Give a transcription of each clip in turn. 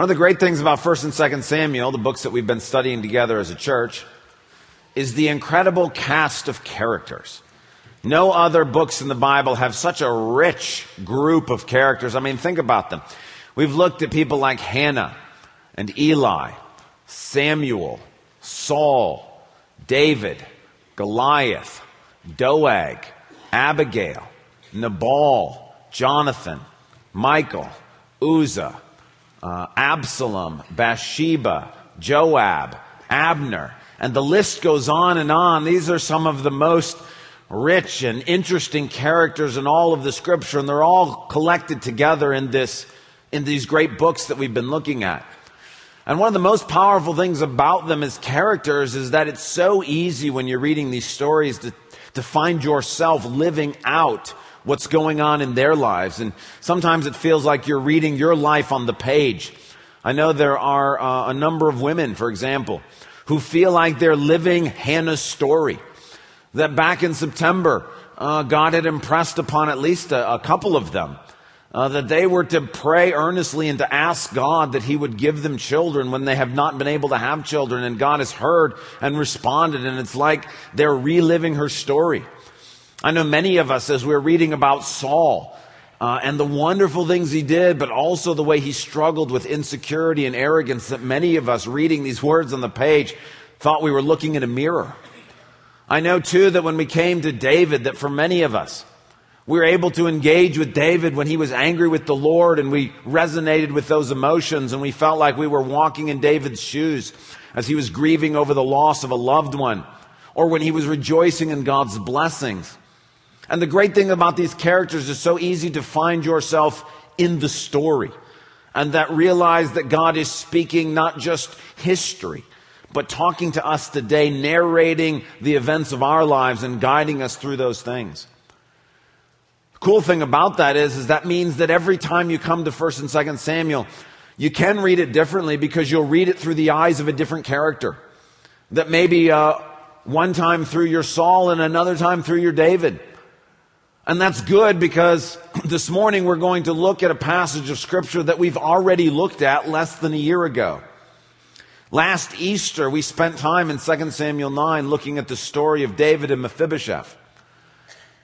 One of the great things about 1st and 2nd Samuel, the books that we've been studying together as a church, is the incredible cast of characters. No other books in the Bible have such a rich group of characters. I mean, think about them. We've looked at people like Hannah and Eli, Samuel, Saul, David, Goliath, Doeg, Abigail, Nabal, Jonathan, Michal, Uzzah, uh, Absalom, Bathsheba, Joab, Abner, and the list goes on and on. These are some of the most rich and interesting characters in all of the scripture, and they're all collected together in this, in these great books that we've been looking at. And one of the most powerful things about them as characters is that it's so easy when you're reading these stories to, to find yourself living out what's going on in their lives. And sometimes it feels like you're reading your life on the page. I know there are uh, a number of women, for example, who feel like they're living Hannah's story. That back in September, uh, God had impressed upon at least a, a couple of them uh, that they were to pray earnestly and to ask God that He would give them children when they have not been able to have children. And God has heard and responded, and it's like they're reliving her story. I know many of us, as we're reading about Saul, uh, and the wonderful things he did, but also the way he struggled with insecurity and arrogance that many of us reading these words on the page thought we were looking in a mirror. I know too that when we came to David, that for many of us, we were able to engage with David when he was angry with the Lord and we resonated with those emotions and we felt like we were walking in David's shoes as he was grieving over the loss of a loved one or when he was rejoicing in God's blessings. And the great thing about these characters is so easy to find yourself in the story. And that realize that God is speaking not just history, but talking to us today, narrating the events of our lives and guiding us through those things. The cool thing about that is, is that means that every time you come to 1st and 2nd Samuel, you can read it differently because you'll read it through the eyes of a different character. That maybe uh, one time through your Saul and another time through your David. And that's good because this morning we're going to look at a passage of scripture that we've already looked at less than a year ago. Last Easter, we spent time in 2 Samuel 9 looking at the story of David and Mephibosheth.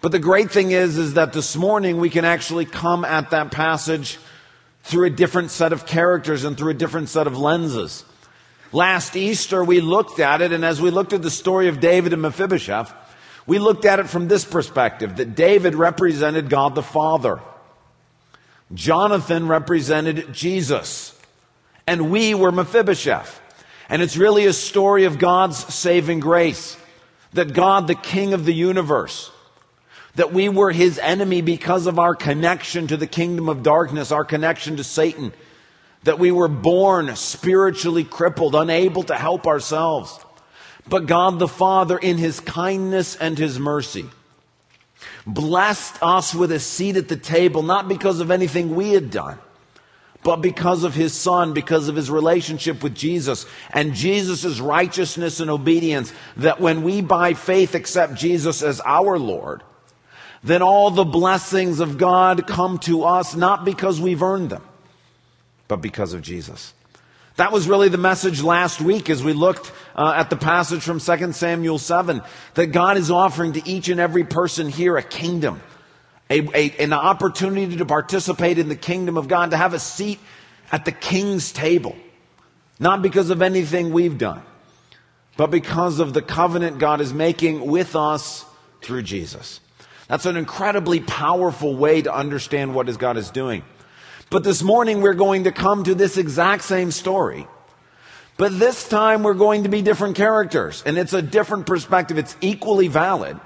But the great thing is, is that this morning we can actually come at that passage through a different set of characters and through a different set of lenses. Last Easter, we looked at it, and as we looked at the story of David and Mephibosheth, we looked at it from this perspective that David represented God the Father. Jonathan represented Jesus. And we were Mephibosheth. And it's really a story of God's saving grace. That God, the King of the universe, that we were his enemy because of our connection to the kingdom of darkness, our connection to Satan, that we were born spiritually crippled, unable to help ourselves. But God the Father, in His kindness and His mercy, blessed us with a seat at the table, not because of anything we had done, but because of His Son, because of His relationship with Jesus and Jesus' righteousness and obedience, that when we by faith accept Jesus as our Lord, then all the blessings of God come to us not because we've earned them, but because of Jesus. That was really the message last week as we looked uh, at the passage from 2 Samuel 7 that God is offering to each and every person here a kingdom, a, a, an opportunity to participate in the kingdom of God, to have a seat at the king's table. Not because of anything we've done, but because of the covenant God is making with us through Jesus. That's an incredibly powerful way to understand what God is doing. But this morning we're going to come to this exact same story. But this time we're going to be different characters and it's a different perspective. It's equally valid.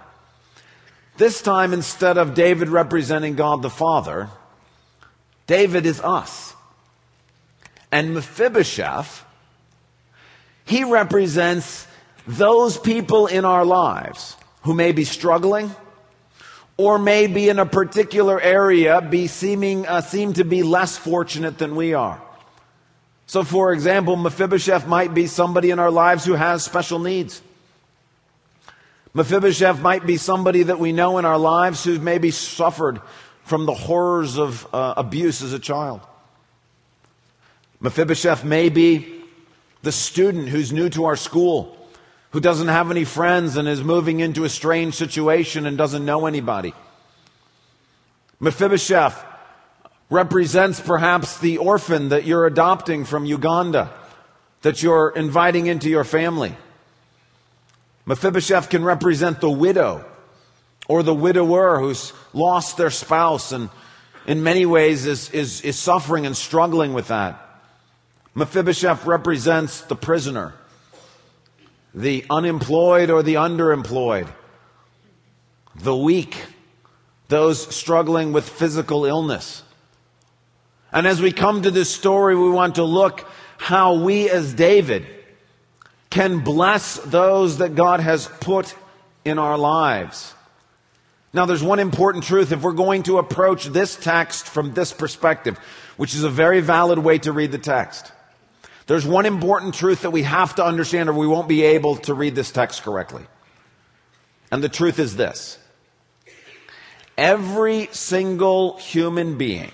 This time instead of David representing God the Father, David is us. And Mephibosheth, he represents those people in our lives who may be struggling, or may be in a particular area be seeming uh, seem to be less fortunate than we are. So for example, Mephibosheth might be somebody in our lives who has special needs. Mephibosheth might be somebody that we know in our lives who maybe suffered from the horrors of uh, abuse as a child. Mephibosheth may be the student who's new to our school, who doesn't have any friends and is moving into a strange situation and doesn't know anybody. Mephibosheth represents perhaps the orphan that you're adopting from Uganda, that you're inviting into your family. Mephibosheth can represent the widow or the widower who's lost their spouse and in many ways is, is, is suffering and struggling with that. Mephibosheth represents the prisoner, the unemployed or the underemployed, the weak, those struggling with physical illness. And as we come to this story, we want to look how we as David can bless those that God has put in our lives. Now, there's one important truth. If we're going to approach this text from this perspective, which is a very valid way to read the text, there's one important truth that we have to understand or we won't be able to read this text correctly. And the truth is this. Every single human being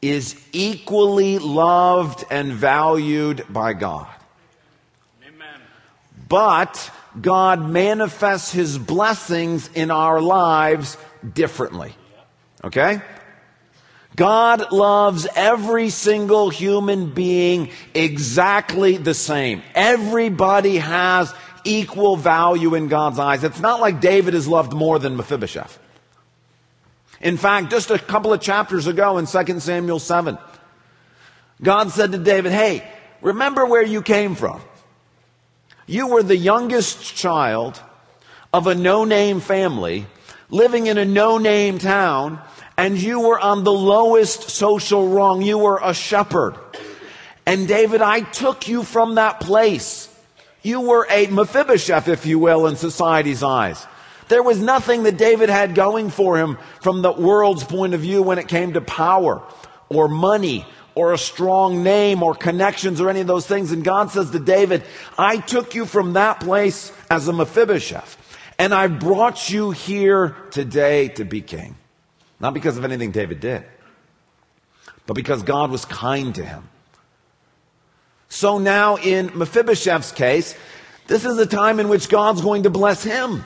is equally loved and valued by God. Amen. But God manifests his blessings in our lives differently. Okay? God loves every single human being exactly the same. Everybody has equal value in God's eyes. It's not like David is loved more than Mephibosheth. In fact, just a couple of chapters ago in 2 Samuel 7, God said to David, Hey, remember where you came from. You were the youngest child of a no name family living in a no name town, and you were on the lowest social rung. You were a shepherd. And David, I took you from that place. You were a Mephibosheth, if you will, in society's eyes. There was nothing that David had going for him from the world's point of view when it came to power or money or a strong name or connections or any of those things. And God says to David, I took you from that place as a Mephibosheth and I brought you here today to be king. Not because of anything David did, but because God was kind to him. So now in Mephibosheth's case, this is a time in which God's going to bless him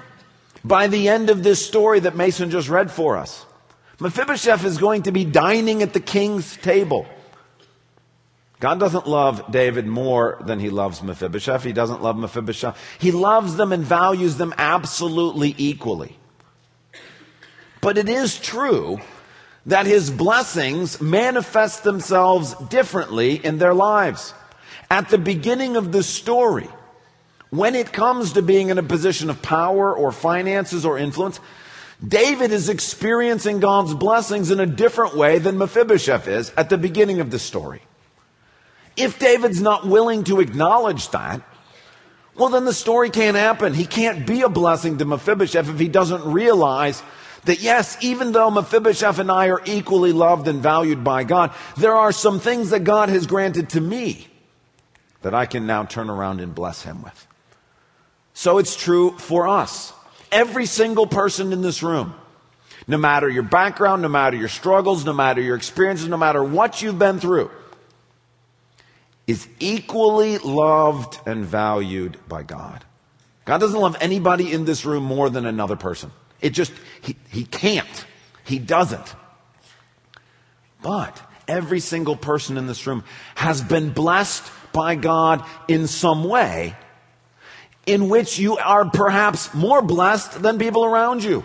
by the end of this story that Mason just read for us. Mephibosheth is going to be dining at the king's table. God doesn't love David more than he loves Mephibosheth. He doesn't love Mephibosheth. He loves them and values them absolutely equally. But it is true that his blessings manifest themselves differently in their lives. At the beginning of the story, when it comes to being in a position of power or finances or influence, David is experiencing God's blessings in a different way than Mephibosheth is at the beginning of the story. If David's not willing to acknowledge that, well, then the story can't happen. He can't be a blessing to Mephibosheth if he doesn't realize that yes, even though Mephibosheth and I are equally loved and valued by God, there are some things that God has granted to me that I can now turn around and bless him with. So it's true for us. Every single person in this room, no matter your background, no matter your struggles, no matter your experiences, no matter what you've been through, is equally loved and valued by God. God doesn't love anybody in this room more than another person. It just, he, he can't. He doesn't. But every single person in this room has been blessed by God in some way in which you are perhaps more blessed than people around you.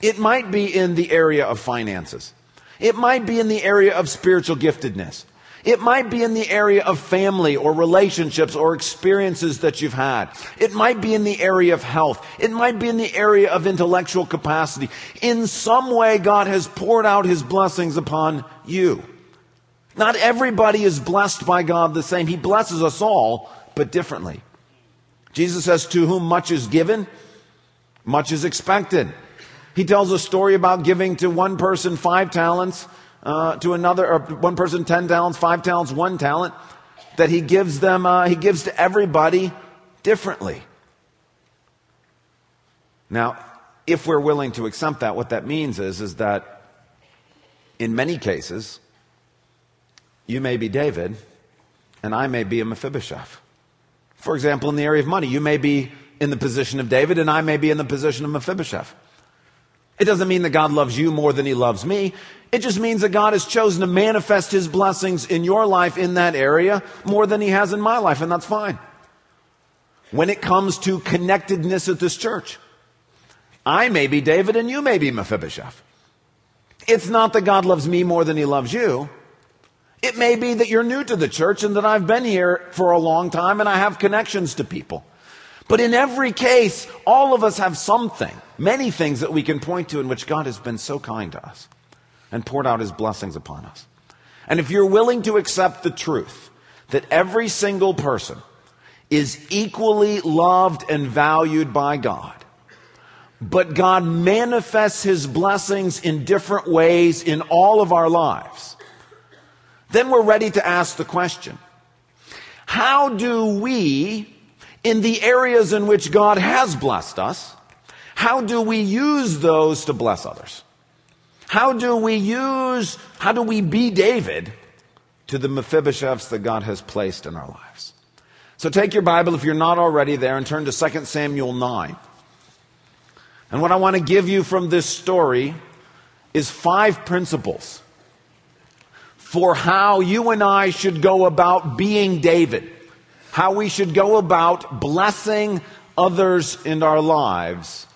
It might be in the area of finances. It might be in the area of spiritual giftedness. It might be in the area of family or relationships or experiences that you've had. It might be in the area of health. It might be in the area of intellectual capacity. In some way, God has poured out his blessings upon you. Not everybody is blessed by God the same. He blesses us all, but differently. Jesus says, To whom much is given, much is expected. He tells a story about giving to one person five talents, uh, to another, or one person ten talents, five talents, one talent, that he gives them, uh, he gives to everybody differently. Now, if we're willing to accept that, what that means is, is that in many cases, you may be David, and I may be a Mephibosheth. For example, in the area of money, you may be in the position of David, and I may be in the position of Mephibosheth. It doesn't mean that God loves you more than he loves me. It just means that God has chosen to manifest his blessings in your life in that area more than he has in my life, and that's fine. When it comes to connectedness at this church, I may be David and you may be Mephibosheth. It's not that God loves me more than he loves you. It may be that you're new to the church and that I've been here for a long time and I have connections to people. But in every case, all of us have something, many things that we can point to in which God has been so kind to us and poured out his blessings upon us. And if you're willing to accept the truth that every single person is equally loved and valued by God, but God manifests his blessings in different ways in all of our lives, then we're ready to ask the question, how do we in the areas in which God has blessed us, how do we use those to bless others? How do we use, how do we be David to the Mephibosheths that God has placed in our lives? So take your Bible if you're not already there and turn to 2 Samuel 9. And what I want to give you from this story is five principles for how you and I should go about being David how we should go about blessing others in our lives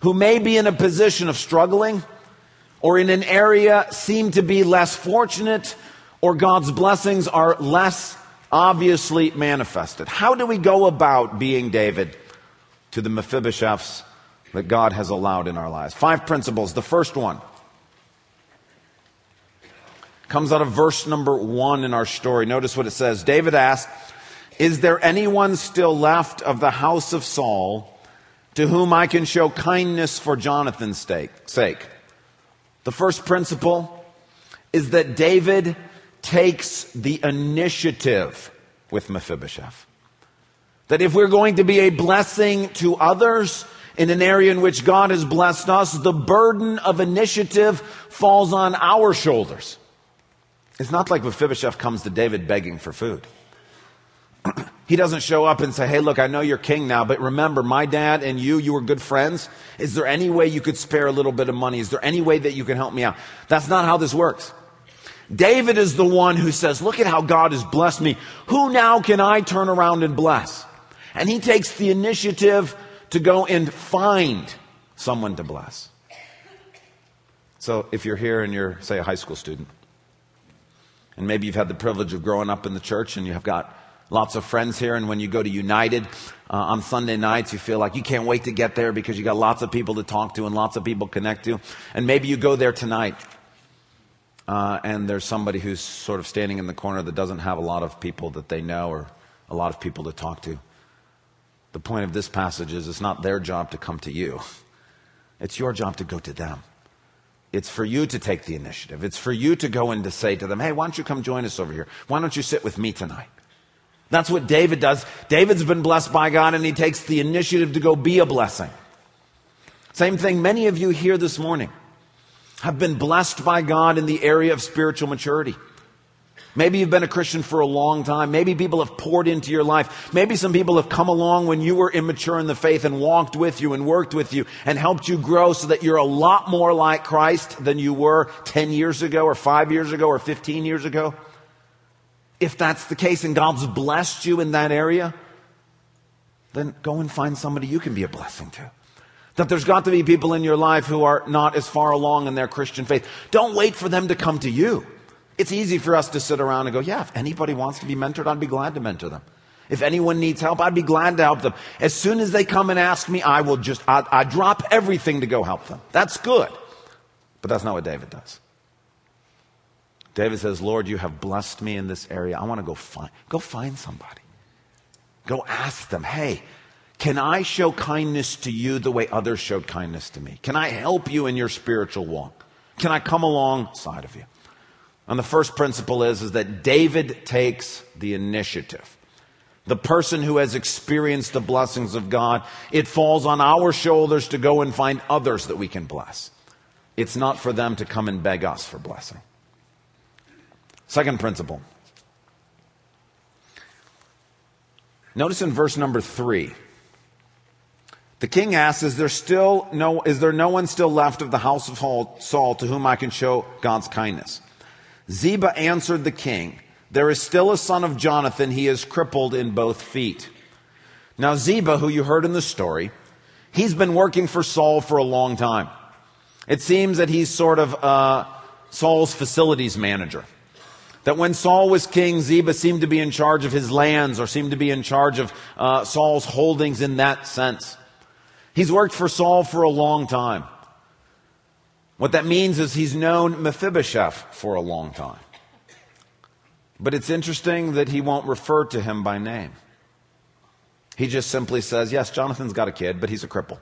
who may be in a position of struggling or in an area seem to be less fortunate or God's blessings are less obviously manifested. How do we go about being David to the Mephibosheths that God has allowed in our lives? Five principles. The first one comes out of verse number one in our story. Notice what it says. David asked, is there anyone still left of the house of Saul to whom I can show kindness for Jonathan's sake? The first principle is that David takes the initiative with Mephibosheth. That if we're going to be a blessing to others in an area in which God has blessed us, the burden of initiative falls on our shoulders. It's not like Mephibosheth comes to David begging for food. he doesn't show up and say, Hey, look, I know you're king now, but remember, my dad and you, you were good friends. Is there any way you could spare a little bit of money? Is there any way that you can help me out? That's not how this works. David is the one who says, Look at how God has blessed me. Who now can I turn around and bless? And he takes the initiative to go and find someone to bless. So if you're here and you're, say, a high school student, and maybe you've had the privilege of growing up in the church and you have got lots of friends here, and when you go to United uh, on Sunday nights, you feel like you can't wait to get there because you got lots of people to talk to and lots of people connect to. And maybe you go there tonight, uh, and there's somebody who's sort of standing in the corner that doesn't have a lot of people that they know or a lot of people to talk to. The point of this passage is it's not their job to come to you. It's your job to go to them. It's for you to take the initiative. It's for you to go and to say to them, hey, why don't you come join us over here? Why don't you sit with me tonight? That's what David does. David's been blessed by God and he takes the initiative to go be a blessing. Same thing, many of you here this morning have been blessed by God in the area of spiritual maturity. Maybe you've been a Christian for a long time. Maybe people have poured into your life. Maybe some people have come along when you were immature in the faith and walked with you and worked with you and helped you grow so that you're a lot more like Christ than you were 10 years ago or 5 years ago or 15 years ago if that's the case and God's blessed you in that area, then go and find somebody you can be a blessing to. That there's got to be people in your life who are not as far along in their Christian faith. Don't wait for them to come to you. It's easy for us to sit around and go, yeah, if anybody wants to be mentored, I'd be glad to mentor them. If anyone needs help, I'd be glad to help them. As soon as they come and ask me, I will just, I, I drop everything to go help them. That's good. But that's not what David does. David says, Lord, you have blessed me in this area. I want to go find, go find somebody. Go ask them, hey, can I show kindness to you the way others showed kindness to me? Can I help you in your spiritual walk? Can I come alongside of you? And the first principle is, is that David takes the initiative. The person who has experienced the blessings of God, it falls on our shoulders to go and find others that we can bless. It's not for them to come and beg us for blessing. Second principle. Notice in verse number three, the king asks, is there still no, is there no one still left of the house of Saul to whom I can show God's kindness? Ziba answered the king, there is still a son of Jonathan. He is crippled in both feet. Now Ziba, who you heard in the story, he's been working for Saul for a long time. It seems that he's sort of, uh, Saul's facilities manager. That when Saul was king, Ziba seemed to be in charge of his lands or seemed to be in charge of uh, Saul's holdings in that sense. He's worked for Saul for a long time. What that means is he's known Mephibosheth for a long time. But it's interesting that he won't refer to him by name. He just simply says, Yes, Jonathan's got a kid, but he's a cripple.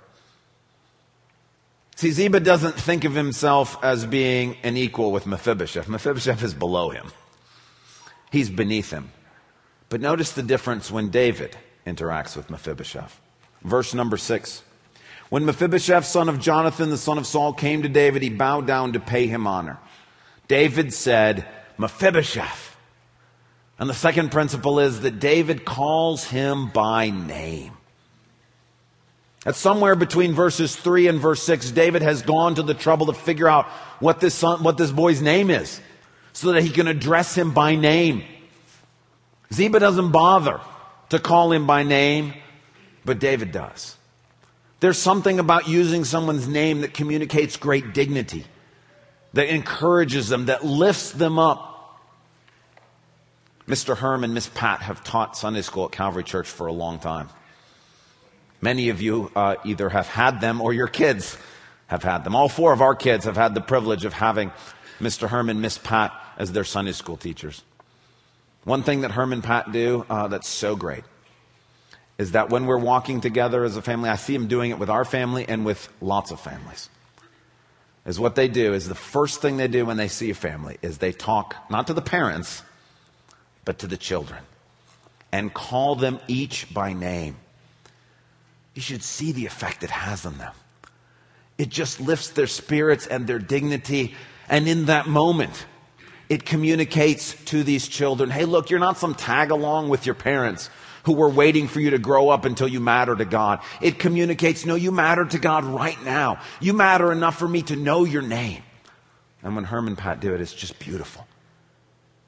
See, Ziba doesn't think of himself as being an equal with Mephibosheth. Mephibosheth is below him, he's beneath him. But notice the difference when David interacts with Mephibosheth. Verse number six. When Mephibosheth, son of Jonathan, the son of Saul, came to David, he bowed down to pay him honor. David said, Mephibosheth. And the second principle is that David calls him by name. At somewhere between verses 3 and verse 6, David has gone to the trouble to figure out what this son, what this boy's name is so that he can address him by name. Ziba doesn't bother to call him by name, but David does. There's something about using someone's name that communicates great dignity, that encourages them, that lifts them up. Mr. Herm and Miss Pat have taught Sunday school at Calvary Church for a long time. Many of you uh, either have had them or your kids have had them. All four of our kids have had the privilege of having Mr. Herm and Miss Pat as their Sunday school teachers. One thing that Herm and Pat do uh, that's so great is that when we're walking together as a family, I see them doing it with our family and with lots of families. Is what they do is the first thing they do when they see a family is they talk not to the parents, but to the children and call them each by name. You should see the effect it has on them. It just lifts their spirits and their dignity. And in that moment, it communicates to these children, hey, look, you're not some tag along with your parents who were waiting for you to grow up until you matter to God. It communicates, no, you matter to God right now. You matter enough for me to know your name. And when Herm and Pat do it, it's just beautiful.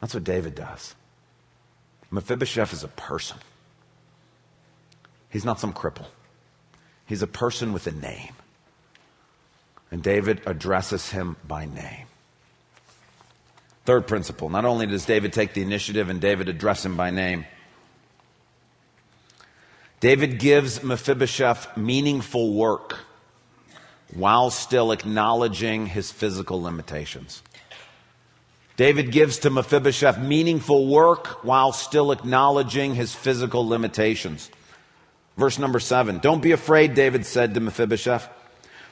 That's what David does. Mephibosheth is a person. He's not some cripple. He's a person with a name. And David addresses him by name. Third principle. Not only does David take the initiative and David address him by name, David gives Mephibosheth meaningful work while still acknowledging his physical limitations. David gives to Mephibosheth meaningful work while still acknowledging his physical limitations. Verse number seven. Don't be afraid, David said to Mephibosheth,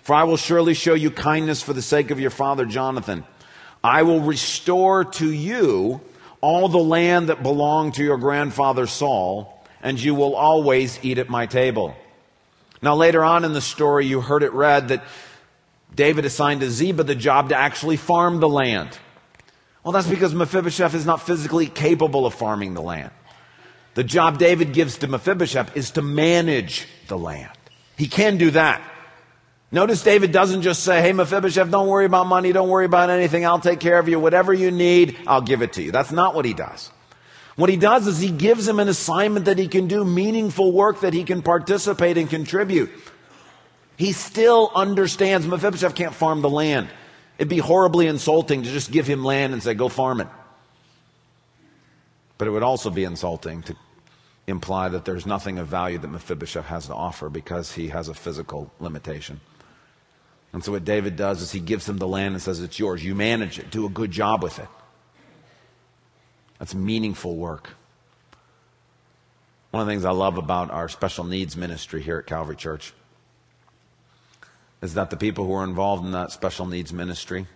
for I will surely show you kindness for the sake of your father Jonathan. I will restore to you all the land that belonged to your grandfather Saul and you will always eat at my table. Now, later on in the story, you heard it read that David assigned to Ziba the job to actually farm the land. Well, that's because Mephibosheth is not physically capable of farming the land. The job David gives to Mephibosheth is to manage the land. He can do that. Notice David doesn't just say, Hey, Mephibosheth, don't worry about money. Don't worry about anything. I'll take care of you. Whatever you need, I'll give it to you. That's not what he does. What he does is he gives him an assignment that he can do, meaningful work that he can participate and contribute. He still understands Mephibosheth can't farm the land. It'd be horribly insulting to just give him land and say, go farm it. But it would also be insulting to imply that there's nothing of value that Mephibosheth has to offer because he has a physical limitation. And so what David does is he gives him the land and says, it's yours. You manage it. Do a good job with it. That's meaningful work. One of the things I love about our special needs ministry here at Calvary Church is that the people who are involved in that special needs ministry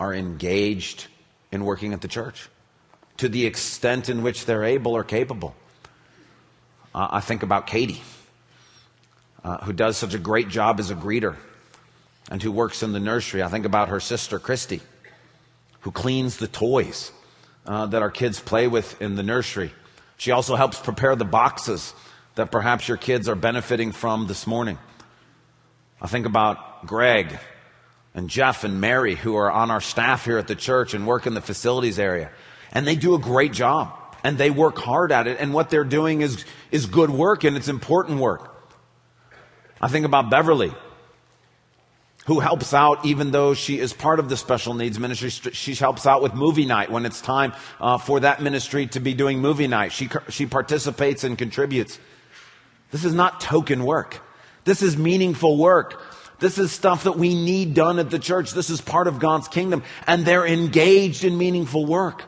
are engaged in working at the church to the extent in which they're able or capable. Uh, I think about Katie, uh, who does such a great job as a greeter and who works in the nursery. I think about her sister, Christy, who cleans the toys uh, that our kids play with in the nursery. She also helps prepare the boxes that perhaps your kids are benefiting from this morning. I think about Greg and Jeff and Mary who are on our staff here at the church and work in the facilities area. And they do a great job and they work hard at it. And what they're doing is, is good work and it's important work. I think about Beverly, who helps out even though she is part of the special needs ministry. She helps out with movie night when it's time uh, for that ministry to be doing movie night. She, she participates and contributes. This is not token work. This is meaningful work. This is stuff that we need done at the church. This is part of God's kingdom and they're engaged in meaningful work.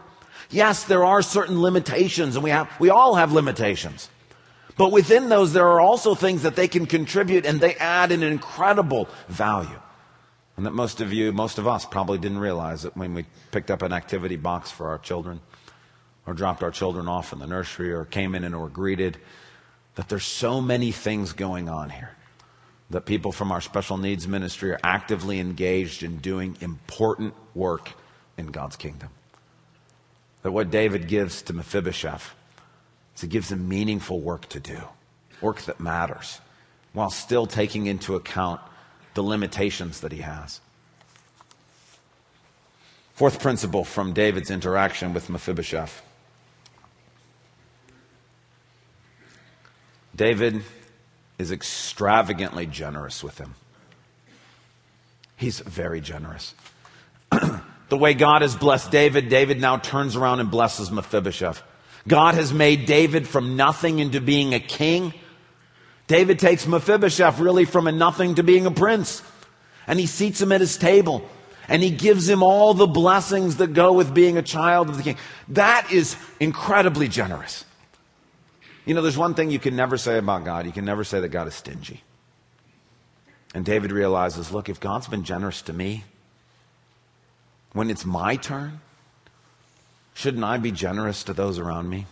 Yes, there are certain limitations and we have, we all have limitations. But within those, there are also things that they can contribute and they add an incredible value. And that most of you, most of us probably didn't realize that when we picked up an activity box for our children or dropped our children off in the nursery or came in and were greeted. That there's so many things going on here. That people from our special needs ministry are actively engaged in doing important work in God's kingdom. That what David gives to Mephibosheth is he gives him meaningful work to do, work that matters, while still taking into account the limitations that he has. Fourth principle from David's interaction with Mephibosheth. David is extravagantly generous with him. He's very generous. the way God has blessed David, David now turns around and blesses Mephibosheth. God has made David from nothing into being a king. David takes Mephibosheth really from a nothing to being a prince. And he seats him at his table. And he gives him all the blessings that go with being a child of the king. That is incredibly generous. You know, there's one thing you can never say about God. You can never say that God is stingy. And David realizes look, if God's been generous to me, when it's my turn, shouldn't I be generous to those around me?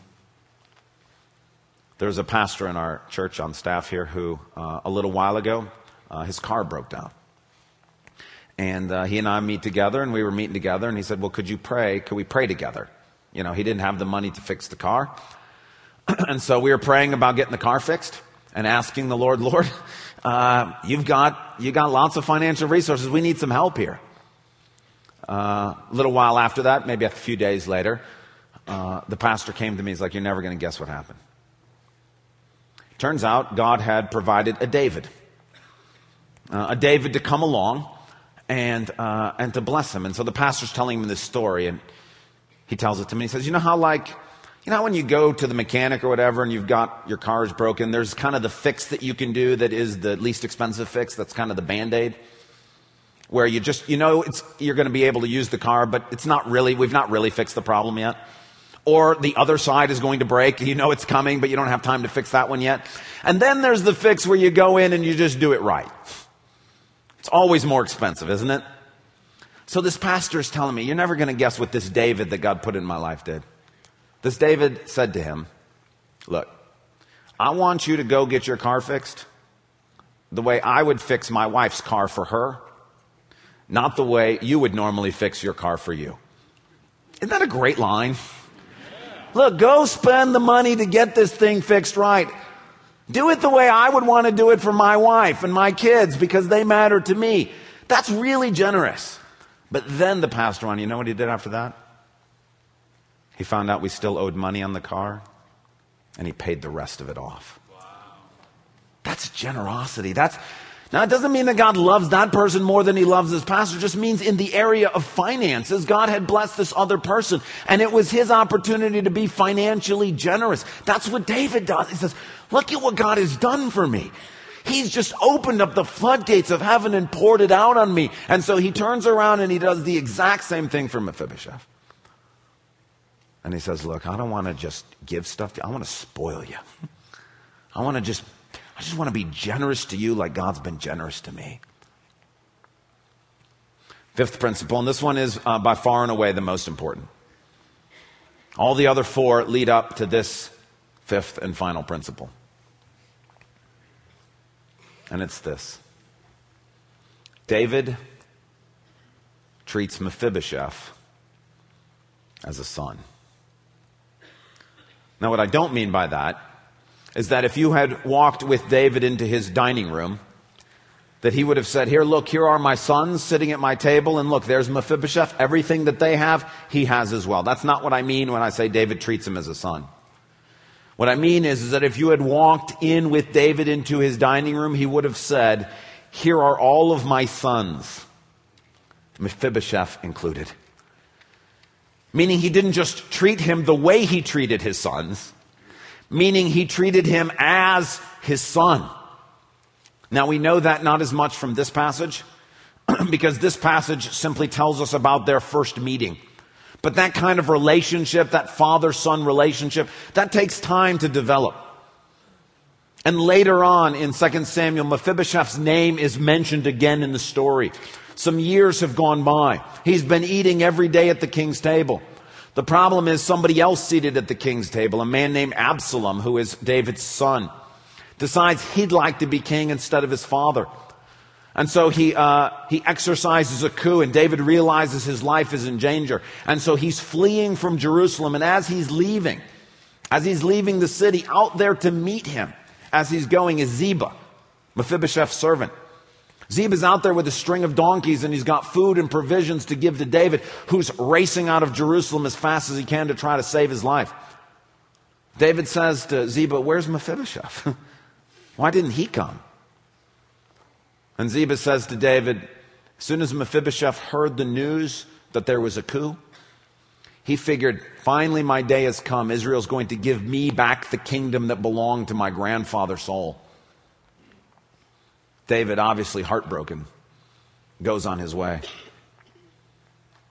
There's a pastor in our church on staff here who, uh, a little while ago, uh, his car broke down. And uh, he and I meet together, and we were meeting together, and he said, Well, could you pray? Could we pray together? You know, he didn't have the money to fix the car. and so we were praying about getting the car fixed and asking the Lord, Lord, uh, you've got, you got lots of financial resources. We need some help here. Uh, a little while after that, maybe a few days later, uh, the pastor came to me. He's like, You're never going to guess what happened. Turns out God had provided a David, uh, a David to come along and, uh, and to bless him. And so the pastor's telling him this story, and he tells it to me. He says, You know how, like, you know, when you go to the mechanic or whatever and you've got your car's broken, there's kind of the fix that you can do that is the least expensive fix. That's kind of the band aid. Where you just, you know, you're going to be able to use the car, but it's not really, we've not really fixed the problem yet. Or the other side is going to break. You know it's coming, but you don't have time to fix that one yet. And then there's the fix where you go in and you just do it right. It's always more expensive, isn't it? So this pastor is telling me, you're never going to guess what this David that God put in my life did. This David said to him, Look, I want you to go get your car fixed the way I would fix my wife's car for her, not the way you would normally fix your car for you. Isn't that a great line? Look, go spend the money to get this thing fixed right. Do it the way I would want to do it for my wife and my kids because they matter to me. That's really generous. But then the pastor on, you know what he did after that? He found out we still owed money on the car, and he paid the rest of it off. Wow. That's generosity. That's now, it doesn't mean that God loves that person more than he loves this pastor. It just means in the area of finances, God had blessed this other person, and it was his opportunity to be financially generous. That's what David does. He says, Look at what God has done for me. He's just opened up the floodgates of heaven and poured it out on me. And so he turns around and he does the exact same thing for Mephibosheth. And he says, Look, I don't want to just give stuff to you. I want to spoil you. I want to just, I just want to be generous to you like God's been generous to me. Fifth principle, and this one is uh, by far and away the most important. All the other four lead up to this fifth and final principle. And it's this David treats Mephibosheth as a son. Now, what I don't mean by that is that if you had walked with David into his dining room, that he would have said, Here, look, here are my sons sitting at my table, and look, there's Mephibosheth. Everything that they have, he has as well. That's not what I mean when I say David treats him as a son. What I mean is, is that if you had walked in with David into his dining room, he would have said, Here are all of my sons, Mephibosheth included. Meaning he didn't just treat him the way he treated his sons, meaning he treated him as his son. Now we know that not as much from this passage, because this passage simply tells us about their first meeting. But that kind of relationship, that father son relationship, that takes time to develop. And later on in 2 Samuel, Mephibosheth's name is mentioned again in the story. Some years have gone by. He's been eating every day at the king's table. The problem is somebody else seated at the king's table, a man named Absalom, who is David's son, decides he'd like to be king instead of his father. And so he, uh, he exercises a coup, and David realizes his life is in danger. And so he's fleeing from Jerusalem. And as he's leaving, as he's leaving the city, out there to meet him, as he's going, is Ziba, Mephibosheth's servant. Ziba's out there with a string of donkeys and he's got food and provisions to give to David, who's racing out of Jerusalem as fast as he can to try to save his life. David says to Ziba, Where's Mephibosheth? Why didn't he come? And Ziba says to David, As soon as Mephibosheth heard the news that there was a coup, he figured, finally my day has come. Israel's going to give me back the kingdom that belonged to my grandfather Saul. David, obviously heartbroken, goes on his way.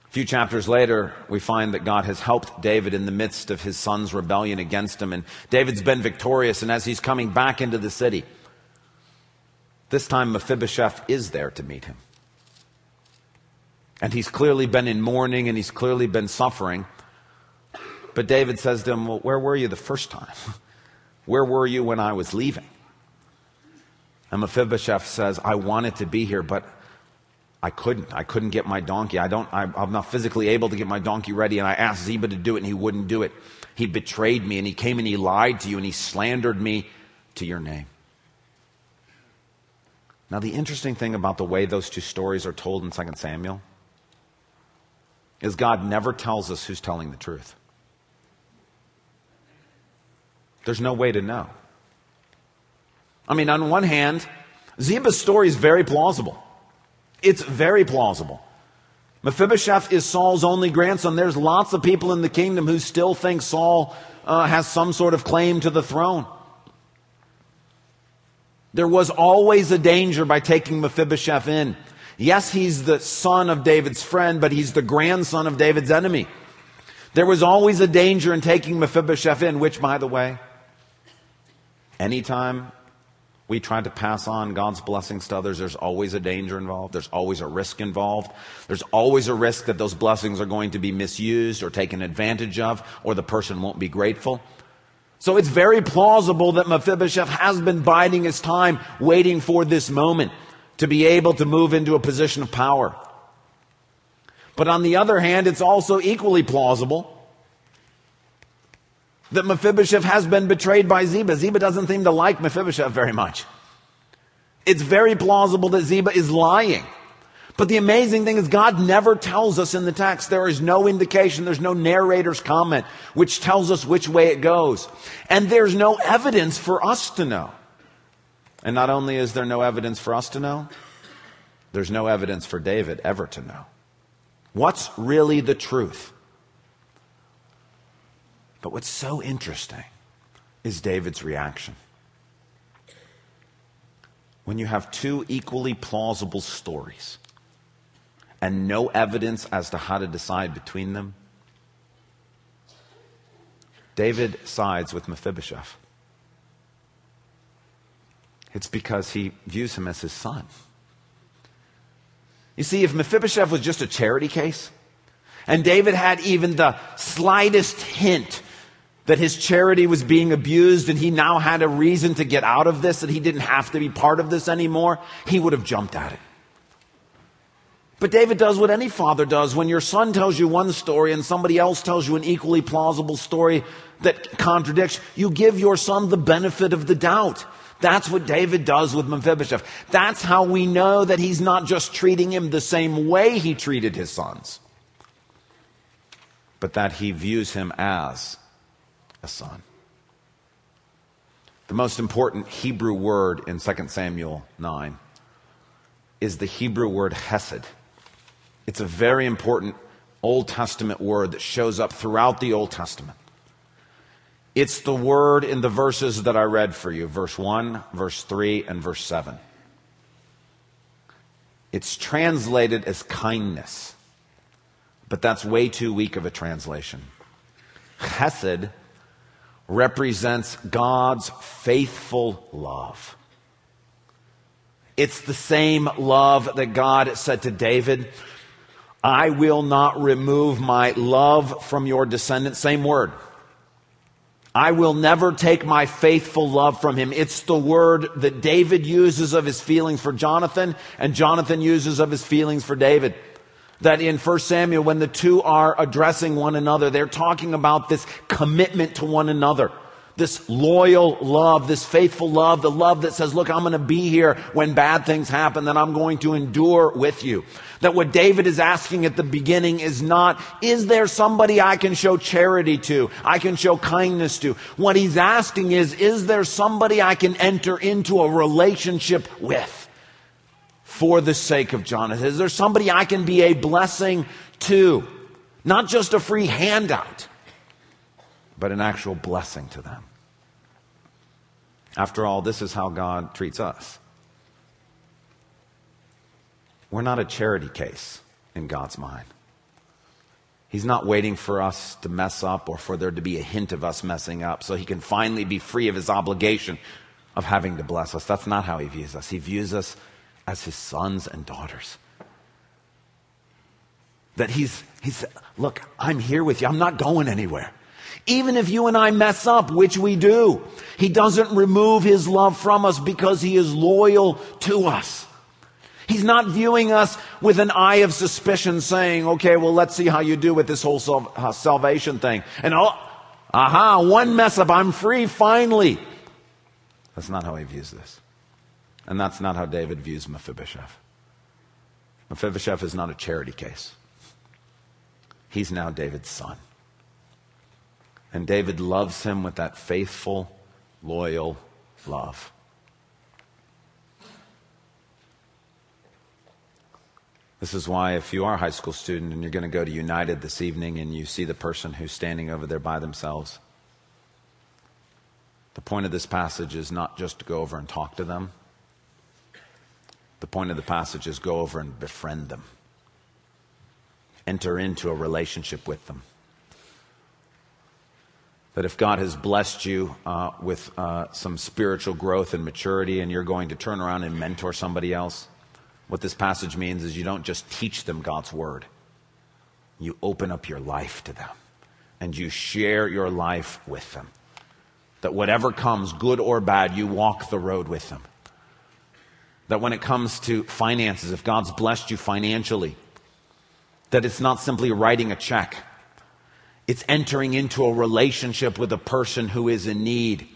A few chapters later, we find that God has helped David in the midst of his son's rebellion against him, and David's been victorious, and as he's coming back into the city, this time Mephibosheth is there to meet him. And he's clearly been in mourning and he's clearly been suffering. But David says to him, Well, where were you the first time? Where were you when I was leaving? And Mephibosheth says, I wanted to be here, but I couldn't. I couldn't get my donkey. I don't, I, I'm not physically able to get my donkey ready. And I asked Ziba to do it and he wouldn't do it. He betrayed me and he came and he lied to you and he slandered me to your name. Now, the interesting thing about the way those two stories are told in 2 Samuel is God never tells us who's telling the truth. There's no way to know. I mean, on one hand, Ziba's story is very plausible. It's very plausible. Mephibosheth is Saul's only grandson. There's lots of people in the kingdom who still think Saul uh, has some sort of claim to the throne. There was always a danger by taking Mephibosheth in. Yes, he's the son of David's friend, but he's the grandson of David's enemy. There was always a danger in taking Mephibosheth in, which, by the way, anytime we try to pass on God's blessings to others, there's always a danger involved. There's always a risk involved. There's always a risk that those blessings are going to be misused or taken advantage of, or the person won't be grateful. So it's very plausible that Mephibosheth has been biding his time, waiting for this moment to be able to move into a position of power. But on the other hand, it's also equally plausible that Mephibosheth has been betrayed by Ziba. Ziba doesn't seem to like Mephibosheth very much. It's very plausible that Ziba is lying. But the amazing thing is God never tells us in the text. There is no indication. There's no narrator's comment which tells us which way it goes. And there's no evidence for us to know. And not only is there no evidence for us to know, there's no evidence for David ever to know. What's really the truth? But what's so interesting is David's reaction. When you have two equally plausible stories and no evidence as to how to decide between them, David sides with Mephibosheth. It's because he views him as his son. You see, if Mephibosheth was just a charity case, and David had even the slightest hint that his charity was being abused and he now had a reason to get out of this, that he didn't have to be part of this anymore, he would have jumped at it. But David does what any father does. When your son tells you one story and somebody else tells you an equally plausible story that contradicts, you give your son the benefit of the doubt. That's what David does with Mephibosheth. That's how we know that he's not just treating him the same way he treated his sons, but that he views him as a son. The most important Hebrew word in 2 Samuel 9 is the Hebrew word hesed. It's a very important Old Testament word that shows up throughout the Old Testament. It's the word in the verses that I read for you verse 1, verse 3, and verse 7. It's translated as kindness, but that's way too weak of a translation. Chesed represents God's faithful love. It's the same love that God said to David I will not remove my love from your descendants. Same word. I will never take my faithful love from him. It's the word that David uses of his feelings for Jonathan and Jonathan uses of his feelings for David. That in 1 Samuel, when the two are addressing one another, they're talking about this commitment to one another this loyal love, this faithful love, the love that says, look, I'm going to be here when bad things happen, that I'm going to endure with you. That what David is asking at the beginning is not, is there somebody I can show charity to? I can show kindness to? What he's asking is, is there somebody I can enter into a relationship with? For the sake of Jonathan. Is there somebody I can be a blessing to? Not just a free handout, but an actual blessing to them. After all, this is how God treats us. We're not a charity case in God's mind. He's not waiting for us to mess up or for there to be a hint of us messing up so he can finally be free of his obligation of having to bless us. That's not how he views us. He views us as his sons and daughters. That he's, he's, look, I'm here with you. I'm not going anywhere. Even if you and I mess up, which we do, He doesn't remove His love from us because He is loyal to us. He's not viewing us with an eye of suspicion saying, okay, well, let's see how you do with this whole uh, salvation thing. And oh, aha, one mess up, I'm free finally. That's not how he views this. And that's not how David views Mephibosheth. Mephibosheth is not a charity case. He's now David's son. And David loves him with that faithful, loyal love. This is why, if you are a high school student and you're going to go to United this evening and you see the person who's standing over there by themselves, the point of this passage is not just to go over and talk to them. The point of the passage is go over and befriend them, enter into a relationship with them that if God has blessed you uh, with uh, some spiritual growth and maturity and you're going to turn around and mentor somebody else, what this passage means is you don't just teach them God's word, you open up your life to them and you share your life with them. That whatever comes, good or bad, you walk the road with them. That when it comes to finances, if God's blessed you financially, that it's not simply writing a check it's entering into a relationship with a person who is in need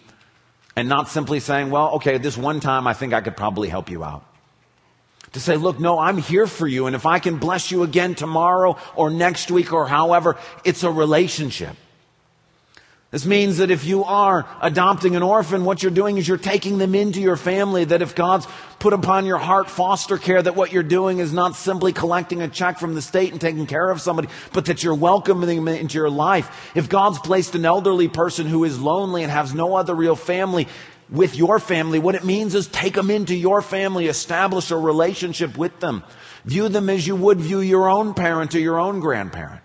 and not simply saying, well, okay, this one time I think I could probably help you out. To say, look, no, I'm here for you. And if I can bless you again tomorrow or next week or however, it's a relationship. This means that if you are adopting an orphan, what you're doing is you're taking them into your family. That if God's put upon your heart foster care, that what you're doing is not simply collecting a check from the state and taking care of somebody, but that you're welcoming them into your life. If God's placed an elderly person who is lonely and has no other real family with your family, what it means is take them into your family, establish a relationship with them. View them as you would view your own parent or your own grandparent.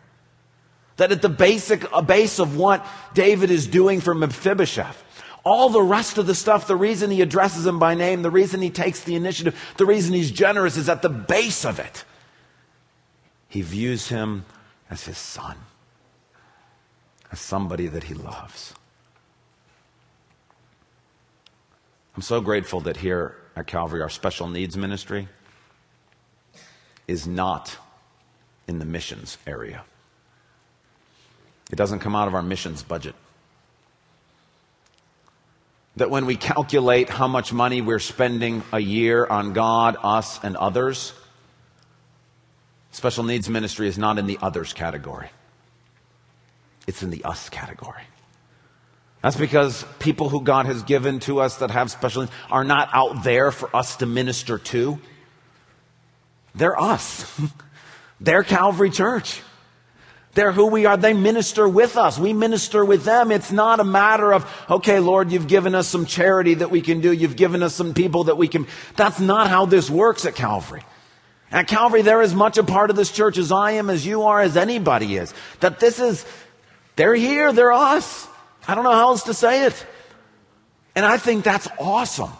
That at the basic base of what David is doing for Mephibosheth, all the rest of the stuff, the reason he addresses him by name, the reason he takes the initiative, the reason he's generous is at the base of it. He views him as his son, as somebody that he loves. I'm so grateful that here at Calvary, our special needs ministry is not in the missions area. It doesn't come out of our missions budget. That when we calculate how much money we're spending a year on God, us, and others, special needs ministry is not in the others category. It's in the us category. That's because people who God has given to us that have special needs are not out there for us to minister to. They're us. They're Calvary Church. They're who we are. They minister with us. We minister with them. It's not a matter of, okay, Lord, you've given us some charity that we can do. You've given us some people that we can. That's not how this works at Calvary. At Calvary, they're as much a part of this church as I am, as you are, as anybody is. That this is, they're here, they're us. I don't know how else to say it. And I think that's awesome.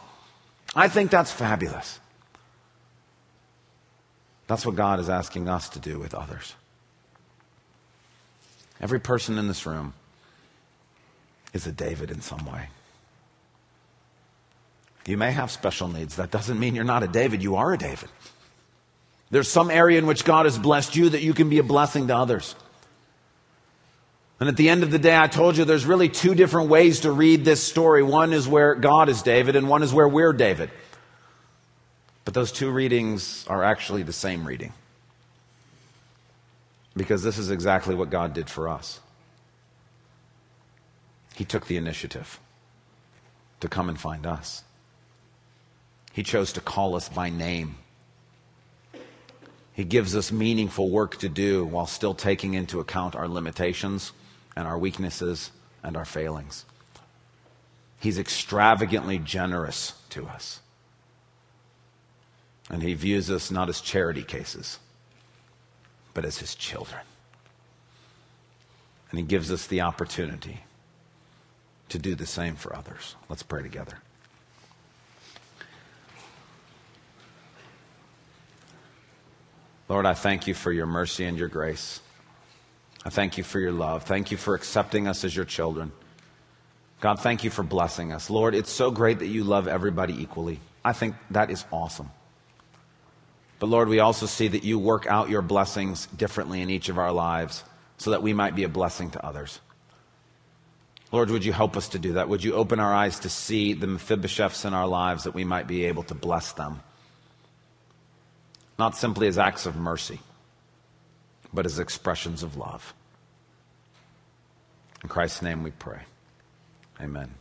I think that's fabulous. That's what God is asking us to do with others. Every person in this room is a David in some way. You may have special needs. That doesn't mean you're not a David. You are a David. There's some area in which God has blessed you that you can be a blessing to others. And at the end of the day, I told you there's really two different ways to read this story. One is where God is David, and one is where we're David. But those two readings are actually the same reading. Because this is exactly what God did for us. He took the initiative to come and find us. He chose to call us by name. He gives us meaningful work to do while still taking into account our limitations and our weaknesses and our failings. He's extravagantly generous to us. And he views us not as charity cases, but as his children. And he gives us the opportunity to do the same for others. Let's pray together. Lord, I thank you for your mercy and your grace. I thank you for your love. Thank you for accepting us as your children. God, thank you for blessing us. Lord, it's so great that you love everybody equally. I think that is awesome. But Lord, we also see that you work out your blessings differently in each of our lives so that we might be a blessing to others. Lord, would you help us to do that? Would you open our eyes to see the Mephibosheths in our lives that we might be able to bless them? Not simply as acts of mercy, but as expressions of love. In Christ's name we pray. Amen.